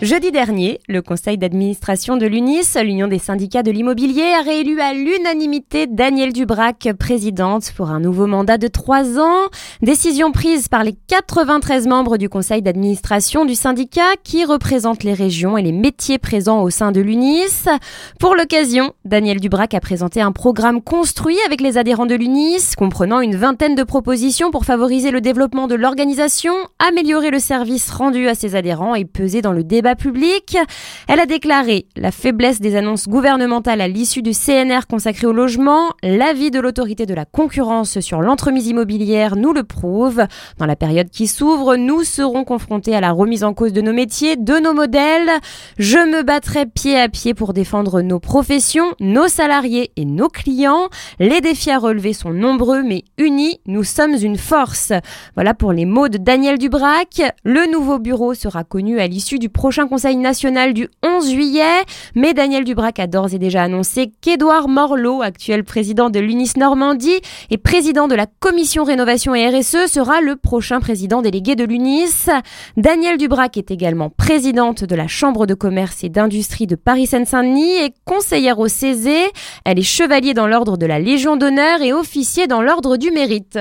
Jeudi dernier, le conseil d'administration de l'UNIS, l'Union des syndicats de l'immobilier, a réélu à l'unanimité Danielle Dubrac, présidente pour un nouveau mandat de trois ans. Décision prise par les 93 membres du conseil d'administration du syndicat qui représentent les régions et les métiers présents au sein de l'UNIS. Pour l'occasion, Danielle Dubrac a présenté un programme construit avec les adhérents de l'UNIS, comprenant une vingtaine de propositions pour favoriser le développement de l'organisation, améliorer le service rendu à ses adhérents et peser dans le débat public. Elle a déclaré la faiblesse des annonces gouvernementales à l'issue du CNR consacré au logement. L'avis de l'autorité de la concurrence sur l'entremise immobilière nous le prouve. Dans la période qui s'ouvre, nous serons confrontés à la remise en cause de nos métiers, de nos modèles. Je me battrai pied à pied pour défendre nos professions, nos salariés et nos clients. Les défis à relever sont nombreux, mais unis, nous sommes une force. Voilà pour les mots de Daniel Dubrac. Le nouveau bureau sera connu à l'issue du prochain conseil national du 11 juillet, mais Daniel Dubrac a d'ores et déjà annoncé qu'Édouard Morlot, actuel président de l'UNIS Normandie et président de la commission rénovation et RSE, sera le prochain président délégué de l'UNIS. Daniel Dubrac est également présidente de la Chambre de commerce et d'industrie de Paris-Seine-Saint-Denis et conseillère au CESE. Elle est chevalier dans l'ordre de la Légion d'honneur et officier dans l'ordre du mérite.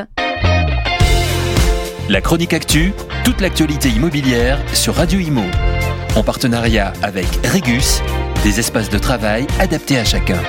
La chronique actu, toute l'actualité immobilière sur Radio Imo en partenariat avec Regus, des espaces de travail adaptés à chacun.